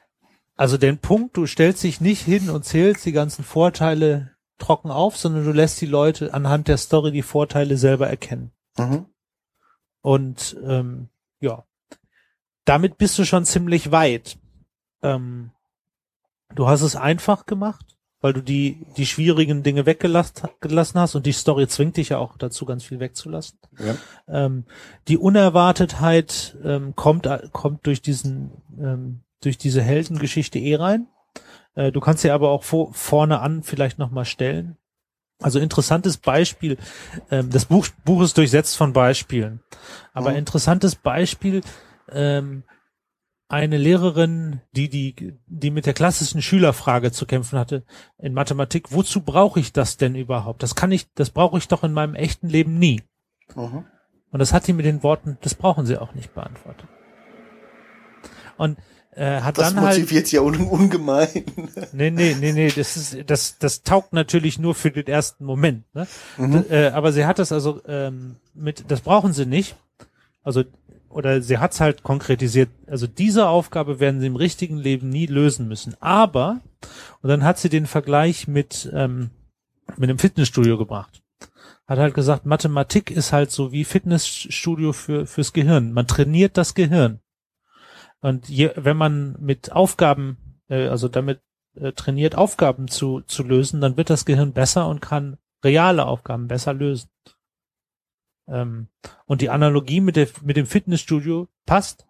[SPEAKER 1] also den Punkt, du stellst dich nicht hin und zählst die ganzen Vorteile trocken auf, sondern du lässt die Leute anhand der Story die Vorteile selber erkennen. Mhm. Und ähm, ja, damit bist du schon ziemlich weit. Ähm, du hast es einfach gemacht, weil du die, die schwierigen Dinge weggelassen hast und die Story zwingt dich ja auch dazu, ganz viel wegzulassen. Ja. Ähm, die Unerwartetheit ähm, kommt, kommt durch diesen, ähm, durch diese Heldengeschichte eh rein. Äh, du kannst sie aber auch vor, vorne an vielleicht nochmal stellen. Also interessantes Beispiel. Ähm, das Buch, Buch ist durchsetzt von Beispielen. Aber mhm. interessantes Beispiel. Ähm, eine Lehrerin, die, die, die mit der klassischen Schülerfrage zu kämpfen hatte in Mathematik, wozu brauche ich das denn überhaupt? Das kann ich, das brauche ich doch in meinem echten Leben nie. Mhm. Und das hat sie mit den Worten, das brauchen sie auch nicht beantwortet. Und äh, hat das dann halt. Das
[SPEAKER 2] motiviert ja un ungemein.
[SPEAKER 1] Nee, nee, nee, nee, das ist, das, das taugt natürlich nur für den ersten Moment, ne? Mhm. äh, aber sie hat das also ähm, mit, das brauchen sie nicht. Also, oder sie hat's halt konkretisiert. Also diese Aufgabe werden sie im richtigen Leben nie lösen müssen. Aber, und dann hat sie den Vergleich mit, ähm, mit dem Fitnessstudio gebracht. Hat halt gesagt, Mathematik ist halt so wie Fitnessstudio für, fürs Gehirn. Man trainiert das Gehirn. Und je, wenn man mit Aufgaben, äh, also damit äh, trainiert, Aufgaben zu, zu lösen, dann wird das Gehirn besser und kann reale Aufgaben besser lösen. Ähm, und die Analogie mit, der, mit dem Fitnessstudio passt.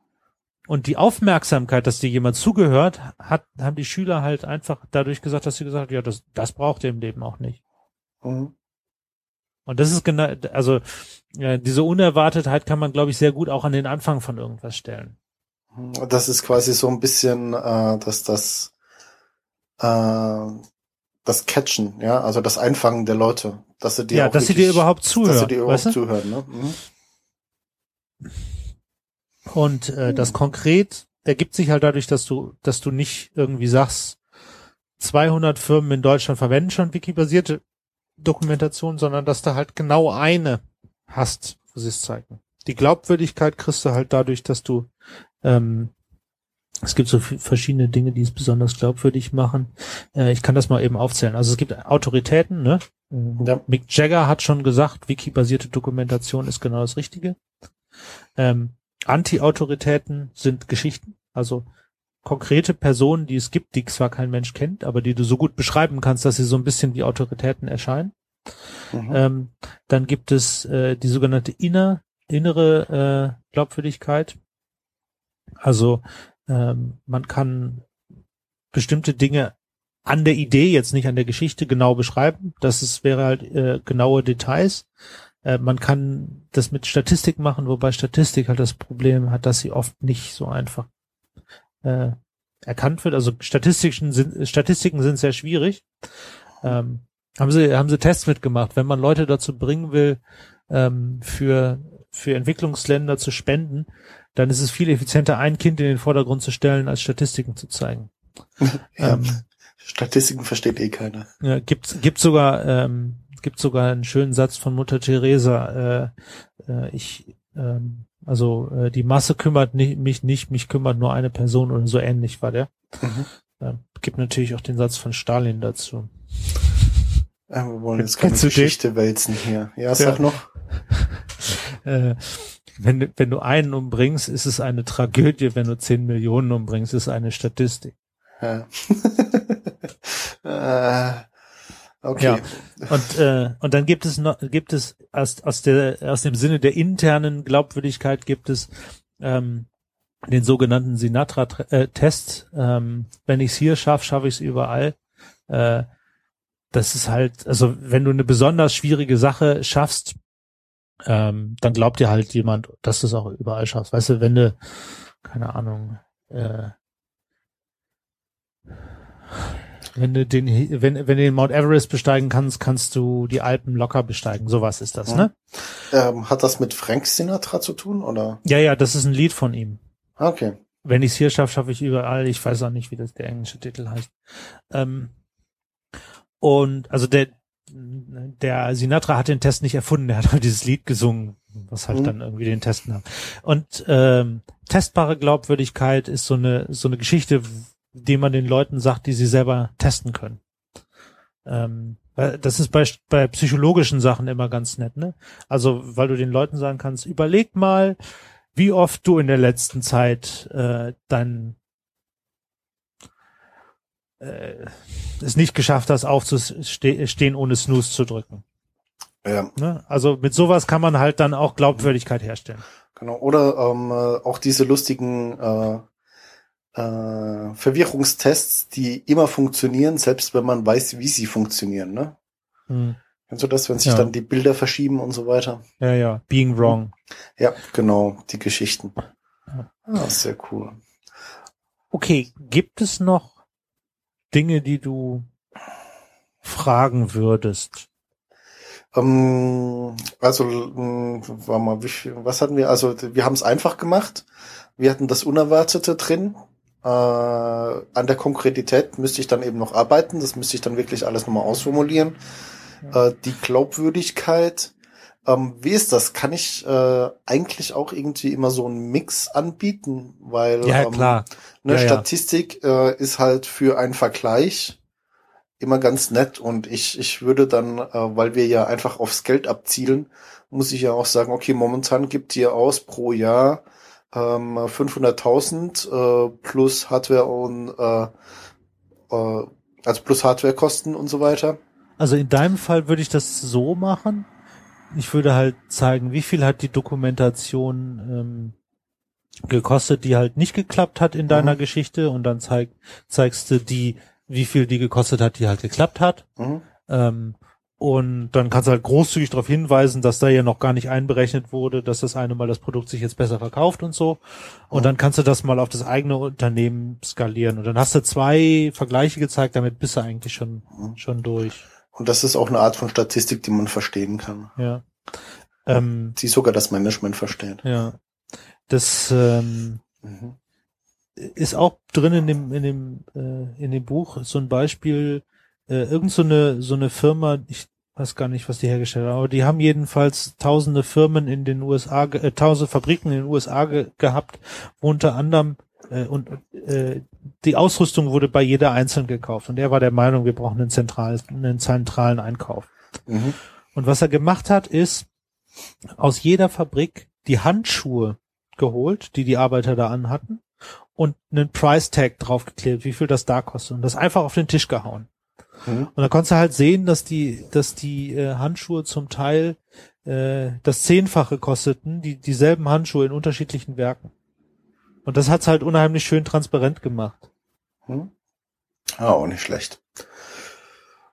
[SPEAKER 1] Und die Aufmerksamkeit, dass dir jemand zugehört, hat, haben die Schüler halt einfach dadurch gesagt, dass sie gesagt haben, ja, das, das braucht ihr im Leben auch nicht. Mhm. Und das ist genau, also ja, diese Unerwartetheit kann man, glaube ich, sehr gut auch an den Anfang von irgendwas stellen.
[SPEAKER 2] Das ist quasi so ein bisschen, äh, dass das äh, das Catchen, ja, also das Einfangen der Leute, dass sie dir
[SPEAKER 1] ja, dass wirklich, sie dir überhaupt zuhören, dass
[SPEAKER 2] sie dir überhaupt weißt du? zuhören, ne? Mhm.
[SPEAKER 1] Und äh, mhm. das konkret ergibt sich halt dadurch, dass du, dass du nicht irgendwie sagst, 200 Firmen in Deutschland verwenden schon wikibasierte Dokumentation, sondern dass du halt genau eine hast, wo sie es zeigen. Die Glaubwürdigkeit kriegst du halt dadurch, dass du ähm, es gibt so verschiedene Dinge, die es besonders glaubwürdig machen. Äh, ich kann das mal eben aufzählen. Also es gibt Autoritäten, ne? Ja. Mick Jagger hat schon gesagt, wiki-basierte Dokumentation ist genau das Richtige. Ähm, Anti-Autoritäten sind Geschichten, also konkrete Personen, die es gibt, die zwar kein Mensch kennt, aber die du so gut beschreiben kannst, dass sie so ein bisschen wie Autoritäten erscheinen. Mhm. Ähm, dann gibt es äh, die sogenannte inner, innere äh, Glaubwürdigkeit. Also ähm, man kann bestimmte Dinge an der Idee, jetzt nicht an der Geschichte genau beschreiben. Das ist, wäre halt äh, genaue Details. Äh, man kann das mit Statistik machen, wobei Statistik halt das Problem hat, dass sie oft nicht so einfach äh, erkannt wird. Also Statistischen sind, Statistiken sind sehr schwierig. Ähm, haben sie, haben sie Tests mitgemacht. Wenn man Leute dazu bringen will, ähm, für, für Entwicklungsländer zu spenden, dann ist es viel effizienter, ein Kind in den Vordergrund zu stellen, als Statistiken zu zeigen.
[SPEAKER 2] ja, ähm, Statistiken versteht eh keiner.
[SPEAKER 1] Ja, gibt, gibt sogar, ähm, gibt sogar einen schönen Satz von Mutter Teresa, äh, äh, ich, ähm, also äh, die Masse kümmert nicht, mich nicht, mich kümmert nur eine Person oder so ähnlich war der. Mhm. Äh, gibt natürlich auch den Satz von Stalin dazu.
[SPEAKER 2] Ja, wir wollen jetzt keine Geschichte wälzen hier. Ja, sag ja. noch.
[SPEAKER 1] äh, wenn, wenn du einen umbringst, ist es eine Tragödie. Wenn du zehn Millionen umbringst, ist es eine Statistik. Ja. äh, okay. Ja. Und, äh, und dann gibt es noch, gibt es aus, aus der, aus dem Sinne der internen Glaubwürdigkeit gibt es, ähm, den sogenannten Sinatra-Test. Ähm, wenn ich es hier schaffe, schaffe ich es überall. Äh, das ist halt, also wenn du eine besonders schwierige Sache schaffst, ähm, dann glaubt dir halt jemand, dass du es auch überall schaffst. Weißt du, wenn du, keine Ahnung, äh, wenn du den, wenn, wenn du den Mount Everest besteigen kannst, kannst du die Alpen locker besteigen. Sowas ist das, ne?
[SPEAKER 2] Ähm, hat das mit Frank Sinatra zu tun, oder?
[SPEAKER 1] Ja, ja, das ist ein Lied von ihm.
[SPEAKER 2] Okay.
[SPEAKER 1] Wenn ich es hier schaffe, schaffe ich überall. Ich weiß auch nicht, wie das der englische Titel heißt. Ähm, und also der, der Sinatra hat den Test nicht erfunden, der hat halt dieses Lied gesungen, was halt mhm. dann irgendwie den Test nahm. Und ähm, testbare Glaubwürdigkeit ist so eine so eine Geschichte, die man den Leuten sagt, die sie selber testen können. Ähm, das ist bei, bei psychologischen Sachen immer ganz nett, ne? Also, weil du den Leuten sagen kannst, überleg mal, wie oft du in der letzten Zeit äh, dein äh, es nicht geschafft hast, aufzustehen, ohne Snooze zu drücken. Ja. Ne? Also mit sowas kann man halt dann auch Glaubwürdigkeit herstellen.
[SPEAKER 2] Genau. Oder ähm, äh, auch diese lustigen äh, äh, Verwirrungstests, die immer funktionieren, selbst wenn man weiß, wie sie funktionieren, ne? Hm. Kennst du das, wenn sich ja. dann die Bilder verschieben und so weiter?
[SPEAKER 1] Ja, ja. Being wrong.
[SPEAKER 2] Ja, genau, die Geschichten. Ah, sehr cool.
[SPEAKER 1] Okay, gibt es noch Dinge, die du fragen würdest?
[SPEAKER 2] Ähm, also, ähm, war mal, was hatten wir? Also, wir haben es einfach gemacht. Wir hatten das Unerwartete drin. Äh, an der Konkretität müsste ich dann eben noch arbeiten. Das müsste ich dann wirklich alles nochmal ausformulieren. Ja. Äh, die Glaubwürdigkeit. Ähm, wie ist das? Kann ich äh, eigentlich auch irgendwie immer so einen Mix anbieten? Weil
[SPEAKER 1] ja, ähm, klar.
[SPEAKER 2] eine
[SPEAKER 1] ja,
[SPEAKER 2] Statistik äh, ist halt für einen Vergleich immer ganz nett und ich, ich würde dann, äh, weil wir ja einfach aufs Geld abzielen, muss ich ja auch sagen, okay, momentan gibt ihr aus pro Jahr ähm, 500.000 äh, plus Hardware und äh, äh, also plus Hardwarekosten und so weiter.
[SPEAKER 1] Also in deinem Fall würde ich das so machen. Ich würde halt zeigen, wie viel hat die Dokumentation ähm, gekostet, die halt nicht geklappt hat in deiner mhm. Geschichte und dann zeig, zeigst du die, wie viel die gekostet hat, die halt geklappt hat. Mhm. Ähm, und dann kannst du halt großzügig darauf hinweisen, dass da ja noch gar nicht einberechnet wurde, dass das eine Mal das Produkt sich jetzt besser verkauft und so. Und mhm. dann kannst du das mal auf das eigene Unternehmen skalieren. Und dann hast du zwei Vergleiche gezeigt, damit bist du eigentlich schon, mhm. schon durch.
[SPEAKER 2] Und das ist auch eine Art von Statistik, die man verstehen kann.
[SPEAKER 1] Ja.
[SPEAKER 2] Ähm, die sogar das Management versteht.
[SPEAKER 1] Ja. Das ähm, mhm. ist auch drin in dem, in dem, äh, in dem Buch so ein Beispiel, äh, irgend so eine, so eine Firma, ich weiß gar nicht, was die hergestellt haben, aber die haben jedenfalls tausende Firmen in den USA, äh, tausende Fabriken in den USA ge gehabt, wo unter anderem äh, und äh, die Ausrüstung wurde bei jeder einzeln gekauft und er war der Meinung, wir brauchen einen zentralen, einen zentralen Einkauf. Mhm. Und was er gemacht hat, ist aus jeder Fabrik die Handschuhe geholt, die die Arbeiter da anhatten und einen Price Tag draufgeklebt, wie viel das da kostet und das einfach auf den Tisch gehauen. Mhm. Und da konntest du halt sehen, dass die, dass die äh, Handschuhe zum Teil äh, das Zehnfache kosteten, die dieselben Handschuhe in unterschiedlichen Werken. Und das hat's halt unheimlich schön transparent gemacht.
[SPEAKER 2] Hm. Ah, auch nicht schlecht.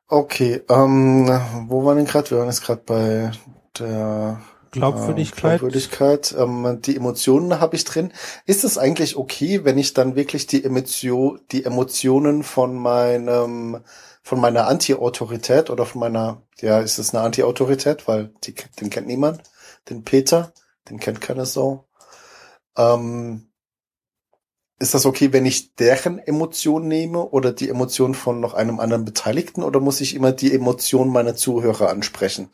[SPEAKER 2] Okay, ähm, wo waren wir denn gerade? Wir waren jetzt gerade bei der
[SPEAKER 1] Glaubwürdigkeit. Äh,
[SPEAKER 2] Glaubwürdigkeit. Ähm, die Emotionen habe ich drin. Ist es eigentlich okay, wenn ich dann wirklich die Emotion, die Emotionen von meinem von meiner Anti-Autorität oder von meiner, ja, ist es eine Anti-Autorität, weil die, den kennt niemand, den Peter, den kennt keiner so. Ähm, ist das okay, wenn ich deren Emotion nehme oder die Emotion von noch einem anderen Beteiligten oder muss ich immer die Emotion meiner Zuhörer ansprechen?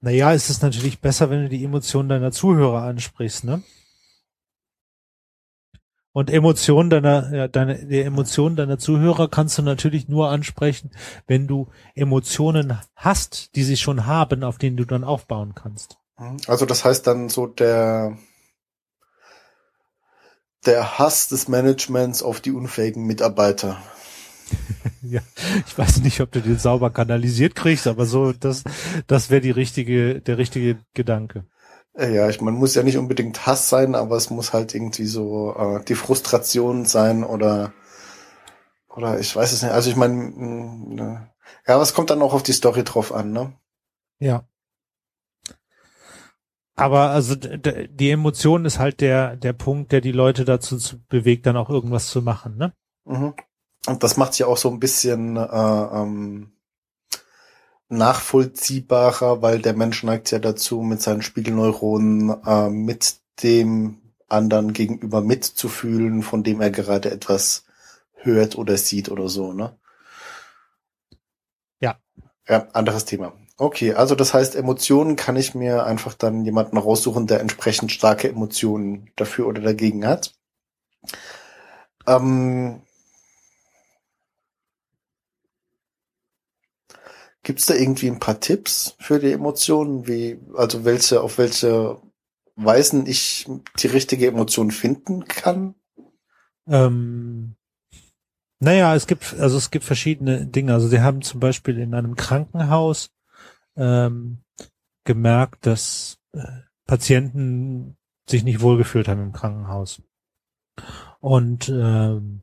[SPEAKER 1] Naja, es ist natürlich besser, wenn du die Emotion deiner Zuhörer ansprichst, ne? Und Emotionen deiner, ja, deine, die Emotionen deiner Zuhörer kannst du natürlich nur ansprechen, wenn du Emotionen hast, die sie schon haben, auf denen du dann aufbauen kannst.
[SPEAKER 2] Also das heißt dann so der, der Hass des Managements auf die unfähigen Mitarbeiter.
[SPEAKER 1] ja, ich weiß nicht, ob du den sauber kanalisiert kriegst, aber so, das, das wäre die richtige, der richtige Gedanke.
[SPEAKER 2] Äh, ja, ich, man muss ja nicht unbedingt Hass sein, aber es muss halt irgendwie so äh, die Frustration sein oder oder ich weiß es nicht. Also ich meine, ne. ja, was kommt dann auch auf die Story drauf an, ne?
[SPEAKER 1] Ja. Aber also die Emotion ist halt der der Punkt, der die Leute dazu bewegt, dann auch irgendwas zu machen, ne?
[SPEAKER 2] Mhm. Und das macht ja auch so ein bisschen äh, ähm, nachvollziehbarer, weil der Mensch neigt ja dazu, mit seinen Spiegelneuronen äh, mit dem anderen gegenüber mitzufühlen, von dem er gerade etwas hört oder sieht oder so, ne?
[SPEAKER 1] Ja.
[SPEAKER 2] Ja, anderes Thema. Okay, also das heißt, Emotionen kann ich mir einfach dann jemanden raussuchen, der entsprechend starke Emotionen dafür oder dagegen hat. Ähm, Gibt es da irgendwie ein paar Tipps für die Emotionen, wie, also welche, auf welche Weisen ich die richtige Emotion finden kann?
[SPEAKER 1] Ähm, naja, es gibt, also es gibt verschiedene Dinge. Also sie haben zum Beispiel in einem Krankenhaus ähm, gemerkt, dass äh, Patienten sich nicht wohlgefühlt haben im Krankenhaus. Und ähm,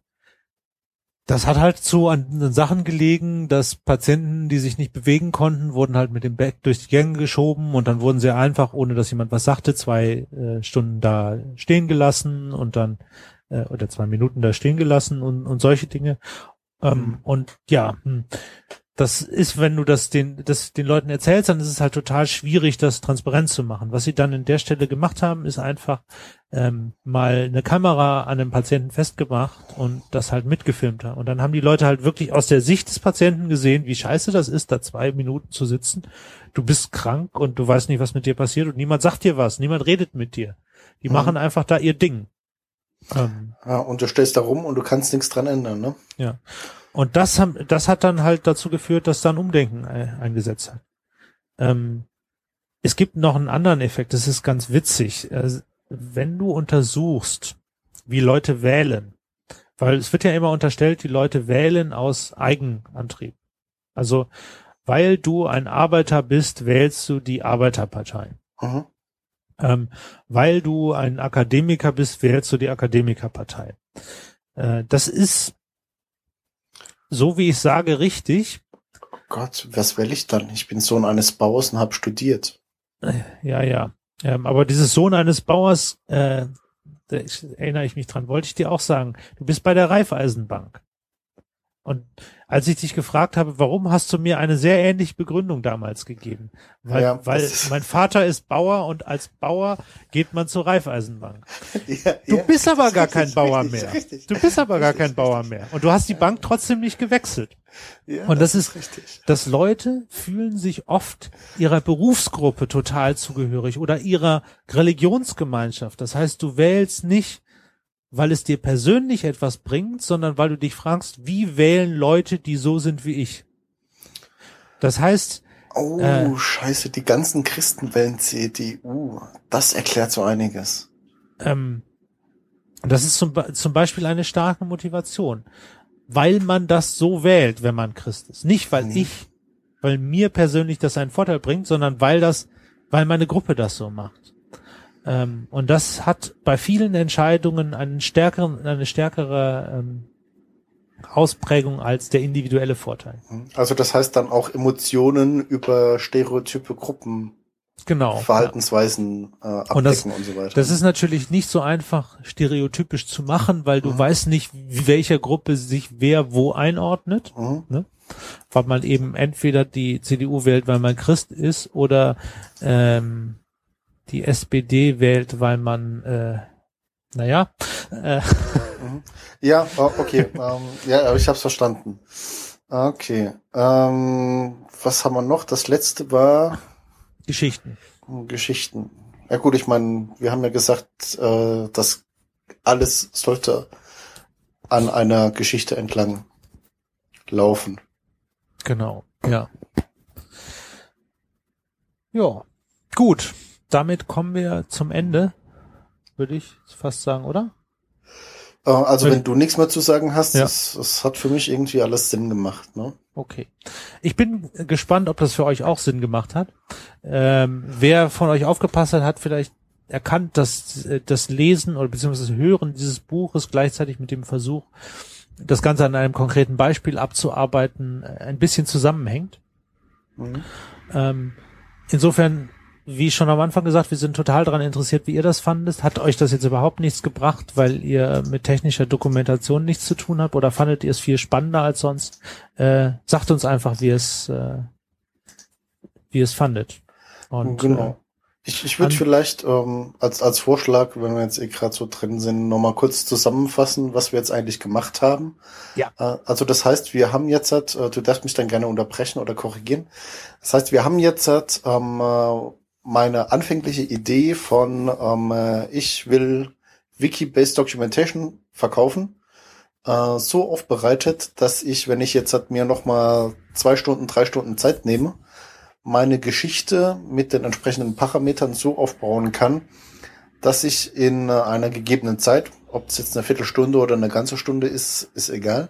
[SPEAKER 1] das hat halt so an Sachen gelegen, dass Patienten, die sich nicht bewegen konnten, wurden halt mit dem Bett durch die Gänge geschoben und dann wurden sie einfach, ohne dass jemand was sagte, zwei äh, Stunden da stehen gelassen und dann äh, oder zwei Minuten da stehen gelassen und, und solche Dinge. Ähm, mhm. Und ja, hm, das ist, wenn du das den, das den Leuten erzählst, dann ist es halt total schwierig, das transparent zu machen. Was sie dann in der Stelle gemacht haben, ist einfach ähm, mal eine Kamera an einem Patienten festgemacht und das halt mitgefilmt haben. Und dann haben die Leute halt wirklich aus der Sicht des Patienten gesehen, wie scheiße das ist, da zwei Minuten zu sitzen. Du bist krank und du weißt nicht, was mit dir passiert und niemand sagt dir was, niemand redet mit dir. Die mhm. machen einfach da ihr Ding.
[SPEAKER 2] Ähm, ja, und du stehst da rum und du kannst nichts dran ändern, ne?
[SPEAKER 1] Ja. Und das, haben, das hat dann halt dazu geführt, dass dann Umdenken eingesetzt hat. Ähm, es gibt noch einen anderen Effekt, das ist ganz witzig. Also, wenn du untersuchst, wie Leute wählen, weil es wird ja immer unterstellt, die Leute wählen aus Eigenantrieb. Also, weil du ein Arbeiter bist, wählst du die Arbeiterpartei. Mhm. Ähm, weil du ein Akademiker bist, wählst du die Akademikerpartei. Äh, das ist so wie ich sage, richtig.
[SPEAKER 2] Oh Gott, was will ich dann? Ich bin Sohn eines Bauers und habe studiert.
[SPEAKER 1] Ja, ja. Ähm, aber dieses Sohn eines Bauers, äh, da erinnere ich mich dran, wollte ich dir auch sagen. Du bist bei der Raiffeisenbank. Und als ich dich gefragt habe, warum hast du mir eine sehr ähnliche Begründung damals gegeben? Weil, ja, weil mein Vater ist Bauer und als Bauer geht man zur Raiffeisenbank. Ja, du ja, bist aber gar kein Bauer richtig, mehr. Richtig, du bist aber gar kein Bauer mehr. Und du hast die Bank trotzdem nicht gewechselt. Und das, das ist, richtig. dass Leute fühlen sich oft ihrer Berufsgruppe total zugehörig oder ihrer Religionsgemeinschaft. Das heißt, du wählst nicht weil es dir persönlich etwas bringt, sondern weil du dich fragst, wie wählen Leute, die so sind wie ich? Das heißt,
[SPEAKER 2] Oh, äh, scheiße, die ganzen Christen wählen CDU. Das erklärt so einiges.
[SPEAKER 1] Ähm, das ist zum, zum Beispiel eine starke Motivation, weil man das so wählt, wenn man Christ ist. Nicht, weil hm. ich, weil mir persönlich das einen Vorteil bringt, sondern weil das, weil meine Gruppe das so macht. Ähm, und das hat bei vielen Entscheidungen einen stärkeren, eine stärkere ähm, Ausprägung als der individuelle Vorteil.
[SPEAKER 2] Also das heißt dann auch Emotionen über stereotype Gruppen.
[SPEAKER 1] Genau.
[SPEAKER 2] Verhaltensweisen äh, abdecken
[SPEAKER 1] und, das,
[SPEAKER 2] und so weiter.
[SPEAKER 1] Das ist natürlich nicht so einfach stereotypisch zu machen, weil du mhm. weißt nicht, welcher Gruppe sich wer wo einordnet. Mhm. Ne? Weil man eben entweder die CDU wählt, weil man Christ ist, oder ähm, die SPD wählt, weil man, äh, naja. Äh.
[SPEAKER 2] Mhm. Ja, oh, okay. ähm, ja, aber ich habe verstanden. Okay. Ähm, was haben wir noch? Das letzte war
[SPEAKER 1] Geschichten.
[SPEAKER 2] Geschichten. Ja gut, ich meine, wir haben ja gesagt, äh, dass alles sollte an einer Geschichte entlang laufen.
[SPEAKER 1] Genau, ja. Ja, gut damit kommen wir zum Ende, würde ich fast sagen, oder?
[SPEAKER 2] Äh, also wenn du nichts mehr zu sagen hast, ja. das, das hat für mich irgendwie alles Sinn gemacht. Ne?
[SPEAKER 1] Okay. Ich bin gespannt, ob das für euch auch Sinn gemacht hat. Ähm, wer von euch aufgepasst hat, hat vielleicht erkannt, dass das Lesen oder beziehungsweise Hören dieses Buches gleichzeitig mit dem Versuch, das Ganze an einem konkreten Beispiel abzuarbeiten, ein bisschen zusammenhängt. Mhm. Ähm, insofern wie schon am Anfang gesagt, wir sind total daran interessiert, wie ihr das fandet. Hat euch das jetzt überhaupt nichts gebracht, weil ihr mit technischer Dokumentation nichts zu tun habt oder fandet ihr es viel spannender als sonst? Äh, sagt uns einfach, wie es, äh, wie es fandet.
[SPEAKER 2] Und, genau. Äh, ich, ich würde vielleicht ähm, als, als Vorschlag, wenn wir jetzt eh gerade so drin sind, nochmal kurz zusammenfassen, was wir jetzt eigentlich gemacht haben.
[SPEAKER 1] Ja.
[SPEAKER 2] Äh, also das heißt, wir haben jetzt, äh, du darfst mich dann gerne unterbrechen oder korrigieren. Das heißt, wir haben jetzt ähm, äh, meine anfängliche Idee von ähm, äh, ich will Wiki-based Documentation verkaufen äh, so aufbereitet, dass ich, wenn ich jetzt halt mir noch mal zwei Stunden, drei Stunden Zeit nehme, meine Geschichte mit den entsprechenden Parametern so aufbauen kann, dass ich in einer gegebenen Zeit, ob es jetzt eine Viertelstunde oder eine ganze Stunde ist, ist egal,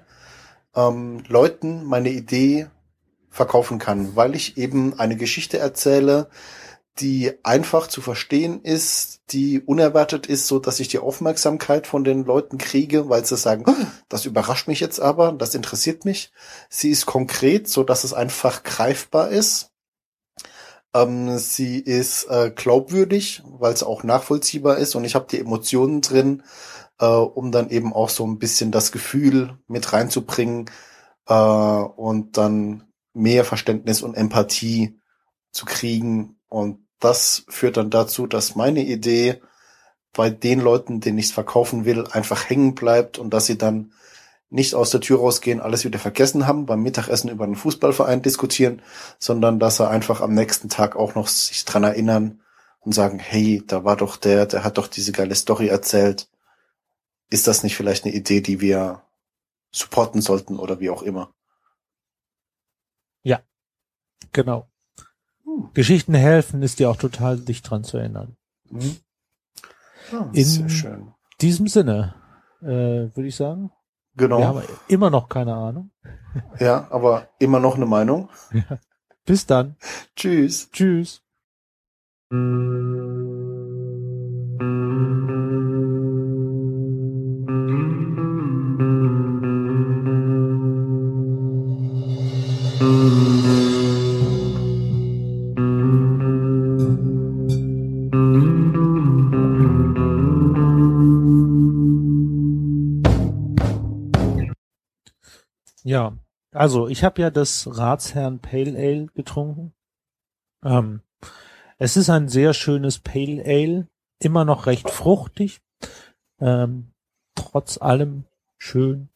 [SPEAKER 2] ähm, Leuten meine Idee verkaufen kann, weil ich eben eine Geschichte erzähle, die einfach zu verstehen ist, die unerwartet ist, so dass ich die Aufmerksamkeit von den Leuten kriege, weil sie sagen, oh, das überrascht mich jetzt aber, das interessiert mich. Sie ist konkret, so dass es einfach greifbar ist. Ähm, sie ist äh, glaubwürdig, weil es auch nachvollziehbar ist und ich habe die Emotionen drin, äh, um dann eben auch so ein bisschen das Gefühl mit reinzubringen äh, und dann mehr Verständnis und Empathie zu kriegen und das führt dann dazu, dass meine Idee bei den Leuten, denen ich es verkaufen will, einfach hängen bleibt und dass sie dann nicht aus der Tür rausgehen, alles wieder vergessen haben, beim Mittagessen über einen Fußballverein diskutieren, sondern dass sie einfach am nächsten Tag auch noch sich dran erinnern und sagen, hey, da war doch der, der hat doch diese geile Story erzählt. Ist das nicht vielleicht eine Idee, die wir supporten sollten oder wie auch immer?
[SPEAKER 1] Ja, genau. Hm. Geschichten helfen, ist dir auch total dich dran zu erinnern. Hm.
[SPEAKER 2] Ja, In
[SPEAKER 1] diesem Sinne, äh, würde ich sagen.
[SPEAKER 2] Genau. Wir
[SPEAKER 1] haben immer noch keine Ahnung.
[SPEAKER 2] Ja, aber immer noch eine Meinung.
[SPEAKER 1] Ja. Bis dann.
[SPEAKER 2] Tschüss.
[SPEAKER 1] Tschüss. Ja, also ich habe ja das Ratsherrn Pale Ale getrunken. Ähm, es ist ein sehr schönes Pale Ale, immer noch recht fruchtig, ähm, trotz allem schön.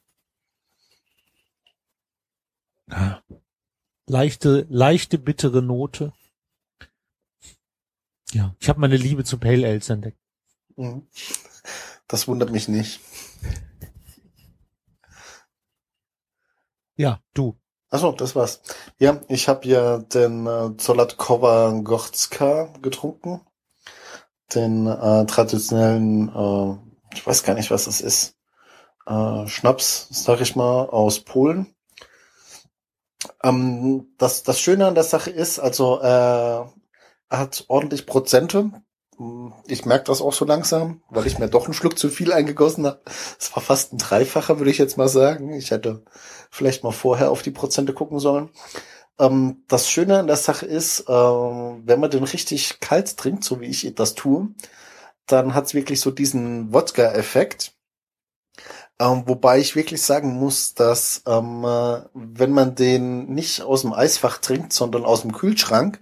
[SPEAKER 1] Ja. Leichte, leichte bittere Note. Ja, ich habe meine Liebe zu Pale Ales entdeckt.
[SPEAKER 2] Mhm. Das wundert mich nicht.
[SPEAKER 1] Ja, du.
[SPEAKER 2] Achso, das war's. Ja, ich habe ja den äh, Zolatkova Gortska getrunken. Den äh, traditionellen, äh, ich weiß gar nicht, was das ist, äh, Schnaps, sag ich mal, aus Polen. Ähm, das, das Schöne an der Sache ist, also äh, er hat ordentlich Prozente. Ich merke das auch so langsam, weil ich mir doch einen Schluck zu viel eingegossen habe. Es war fast ein Dreifacher, würde ich jetzt mal sagen. Ich hätte vielleicht mal vorher auf die Prozente gucken sollen. Ähm, das Schöne an der Sache ist, äh, wenn man den richtig kalt trinkt, so wie ich das tue, dann hat's wirklich so diesen Wodka-Effekt. Ähm, wobei ich wirklich sagen muss, dass ähm, äh, wenn man den nicht aus dem Eisfach trinkt, sondern aus dem Kühlschrank,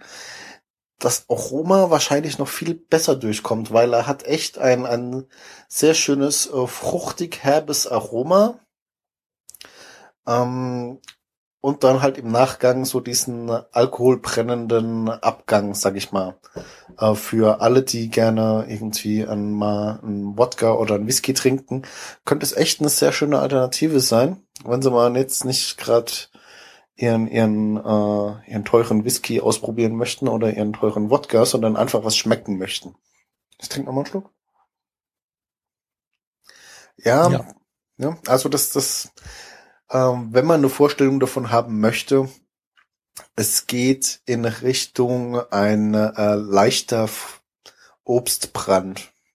[SPEAKER 2] das Aroma wahrscheinlich noch viel besser durchkommt, weil er hat echt ein, ein sehr schönes, äh, fruchtig herbes Aroma. Ähm, und dann halt im Nachgang so diesen alkoholbrennenden Abgang, sag ich mal. Äh, für alle, die gerne irgendwie ein, mal einen Wodka oder einen Whisky trinken, könnte es echt eine sehr schöne Alternative sein, wenn sie mal jetzt nicht gerade ihren, ihren, äh, ihren teuren Whisky ausprobieren möchten oder ihren teuren Wodka, sondern einfach was schmecken möchten. Ich trinke nochmal einen Schluck. Ja, ja, ja, also das, das, ähm, wenn man eine Vorstellung davon haben möchte, es geht in Richtung ein äh, leichter Obstbrand.